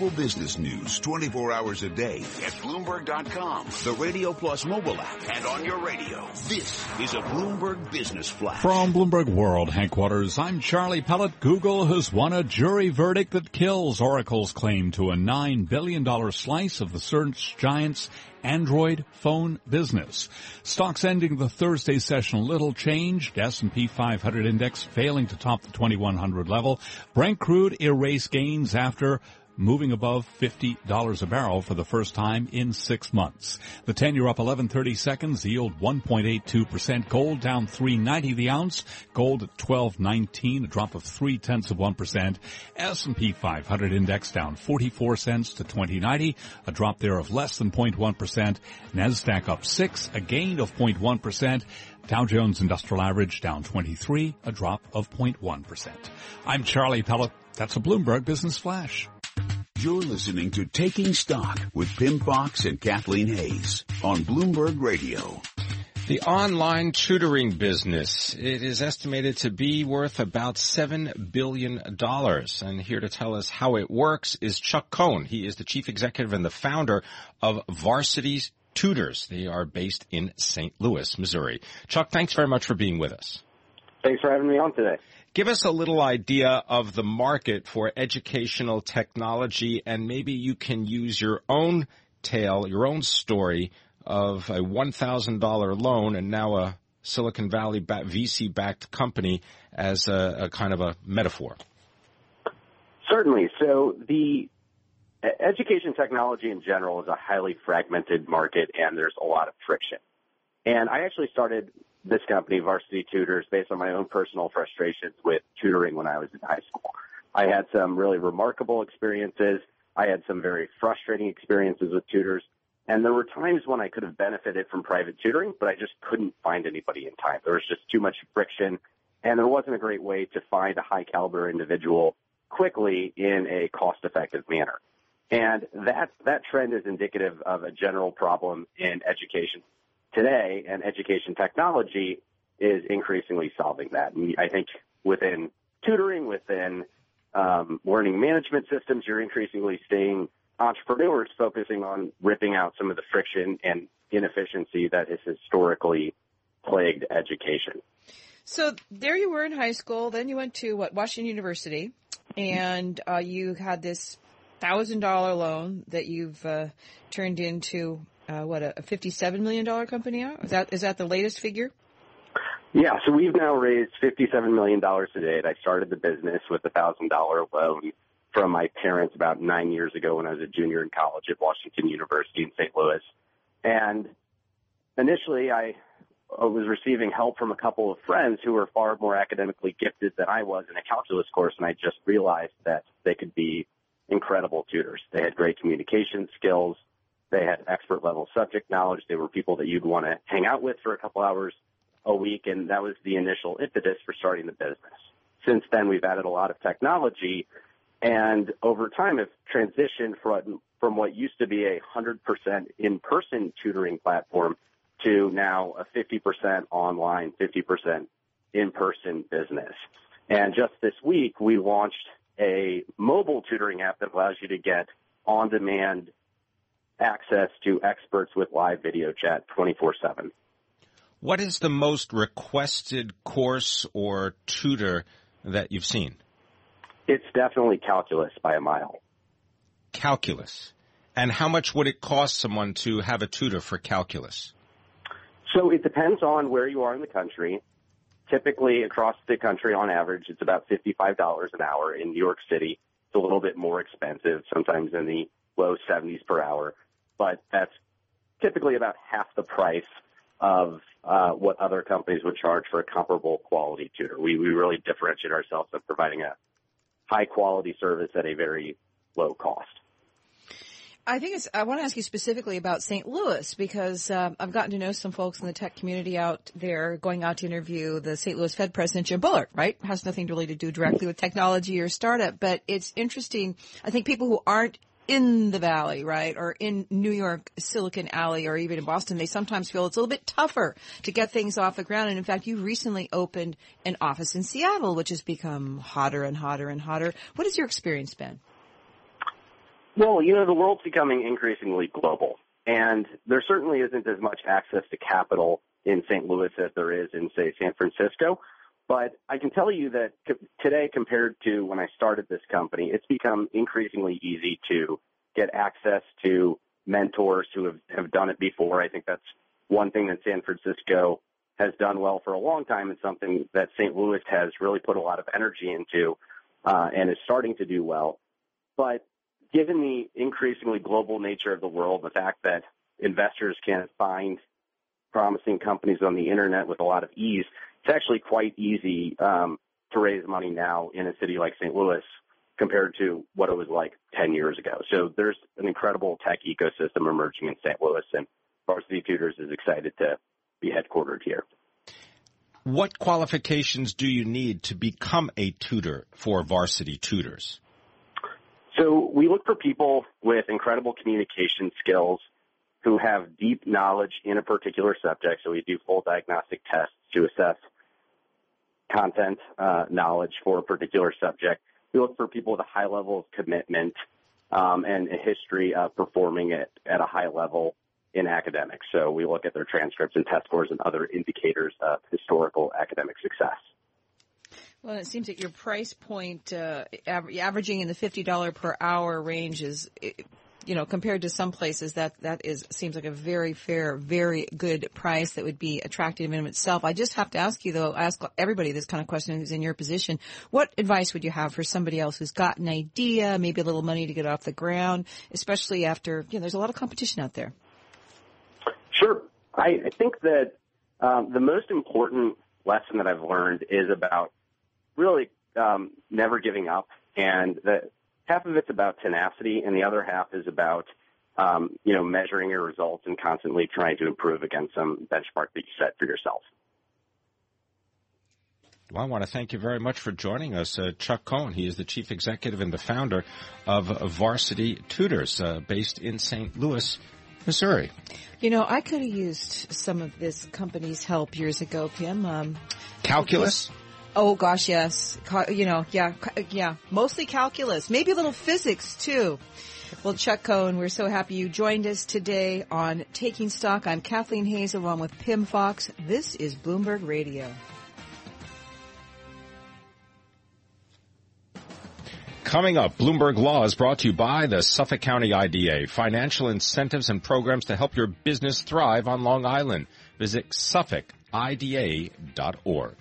global business news 24 hours a day at Bloomberg.com, the Radio Plus mobile app, and on your radio. This is a Bloomberg Business Flash. From Bloomberg World headquarters, I'm Charlie Pellet. Google has won a jury verdict that kills Oracle's claim to a $9 billion slice of the search giant's Android phone business. Stocks ending the Thursday session little changed. S&P 500 index failing to top the 2100 level. Brent crude erased gains after moving above $50 a barrel for the first time in six months. The 10-year up 1130 seconds, yield 1.82%. Gold down 390 the ounce. Gold at 1219, a drop of three tenths of 1%. S&P 500 index down 44 cents to 2090, a drop there of less than 0.1%. NASDAQ up six, a gain of 0.1%. Dow Jones Industrial Average down 23, a drop of 0.1%. I'm Charlie Pellet. That's a Bloomberg Business Flash. You're listening to Taking Stock with Pimm Fox and Kathleen Hays on Bloomberg Radio. The online tutoring business, it is estimated to be worth about $7 billion. And here to tell us how it works is Chuck Cohn. He is the chief executive and the founder of Varsity Tutors. They are based in St. Louis, Missouri. Chuck, thanks very much for being with us. Thanks for having me on today. Give us a little idea of the market for educational technology and maybe you can use your own tale, your own story of a $1,000 loan and now a Silicon Valley VC backed company as a, a, kind of a metaphor. Certainly. So the education technology in general is a highly fragmented market and there's a lot of friction. And I actually started this company, Varsity Tutors, based on my own personal frustrations with tutoring when I was in high school. I had some really remarkable experiences. I had some very frustrating experiences with tutors. And there were times when I could have benefited from private tutoring, but I just couldn't find anybody in time. There was just too much friction and there wasn't a great way to find a high caliber individual quickly in a cost effective manner. And that, that trend is indicative of a general problem in education today, and education technology is increasingly solving that. And I think within tutoring, within um, learning management systems, you're increasingly seeing entrepreneurs focusing on ripping out some of the friction and inefficiency that has historically plagued education. So there you were in high school. Then you went to what Washington University, and uh, you had this thousand dollar loan that you've uh, turned into uh, what a, fifty-seven million dollar company now? Is that is that the latest figure? Yeah, so we've now raised fifty-seven million dollars to date. I started the business with a thousand dollar loan from my parents about nine years ago when I was a junior in college at Washington University in St. Louis, and initially I was receiving help from a couple of friends who were far more academically gifted than I was in a calculus course, and I just realized that they could be incredible tutors. They had great communication skills. They had expert level subject knowledge. They were people that you'd want to hang out with for a couple hours a week. And that was the initial impetus for starting the business. Since then, we've added a lot of technology and over time have transitioned from, from what used to be a 100% in-person tutoring platform to now a 50% online, 50% in-person business. And just this week, we launched a mobile tutoring app that allows you to get on-demand access to experts with live video chat 24-7. What is the most requested course or tutor that you've seen? It's definitely calculus by a mile. Calculus. And how much would it cost someone to have a tutor for calculus? So it depends on where you are in the country. Typically across the country on average, it's about $55 an hour. In New York City, it's a little bit more expensive, sometimes in the low 70s per hour but that's typically about half the price of uh, what other companies would charge for a comparable quality tutor. We, we really differentiate ourselves by providing a high quality service at a very low cost. I think it's, I want to ask you specifically about St. Louis because uh, I've gotten to know some folks in the tech community out there going out to interview the St. Louis Fed President Jim Bullard, right? Has nothing really to do directly with technology or startup, but it's interesting. I think people who aren't in the valley, right, or in New York, Silicon Alley, or even in Boston, they sometimes feel it's a little bit tougher to get things off the ground. And in fact, you recently opened an office in Seattle, which has become hotter and hotter and hotter. What has your experience been? Well, you know, the world's becoming increasingly global, and there certainly isn't as much access to capital in St. Louis as there is in, say, San Francisco. But I can tell you that today, compared to when I started this company, it's become increasingly easy to get access to mentors who have, have done it before. I think that's one thing that San Francisco has done well for a long time and something that St. Louis has really put a lot of energy into uh, and is starting to do well. But given the increasingly global nature of the world, the fact that investors can find promising companies on the internet with a lot of ease, it's actually quite easy um, to raise money now in a city like St. Louis compared to what it was like 10 years ago. So there's an incredible tech ecosystem emerging in St. Louis, and Varsity Tutors is excited to be headquartered here. What qualifications do you need to become a tutor for Varsity Tutors? So we look for people with incredible communication skills who have deep knowledge in a particular subject. So we do full diagnostic tests to assess content uh, knowledge for a particular subject. We look for people with a high level of commitment um, and a history of performing it at a high level in academics. So we look at their transcripts and test scores and other indicators of historical academic success. Well, it seems that your price point, uh, averaging in the fifty dollar per hour range, is you know, compared to some places, that that is seems like a very fair, very good price that would be attractive in itself. I just have to ask you though, ask everybody this kind of question who's in your position. What advice would you have for somebody else who's got an idea, maybe a little money to get off the ground, especially after you know, there's a lot of competition out there. Sure, I, I think that um, the most important lesson that I've learned is about really um, never giving up, and that half of it's about tenacity, and the other half is about um, you know measuring your results and constantly trying to improve against some benchmark that you set for yourself. Well, I want to thank you very much for joining us, uh, Chuck Cohn. He is the chief executive and the founder of Varsity Tutors, uh, based in St. Louis, Missouri. You know, I could have used some of this company's help years ago, Kim. Um, Calculus? Oh gosh, yes. You know, yeah, yeah. Mostly calculus, maybe a little physics too. Well, Chuck Cohn, we're so happy you joined us today on Taking Stock. I'm Kathleen Hays along with Pimm Fox. This is Bloomberg Radio. Coming up, Bloomberg Law is brought to you by the Suffolk County IDA. Financial incentives and programs to help your business thrive on Long Island. Visit suffolkida.org.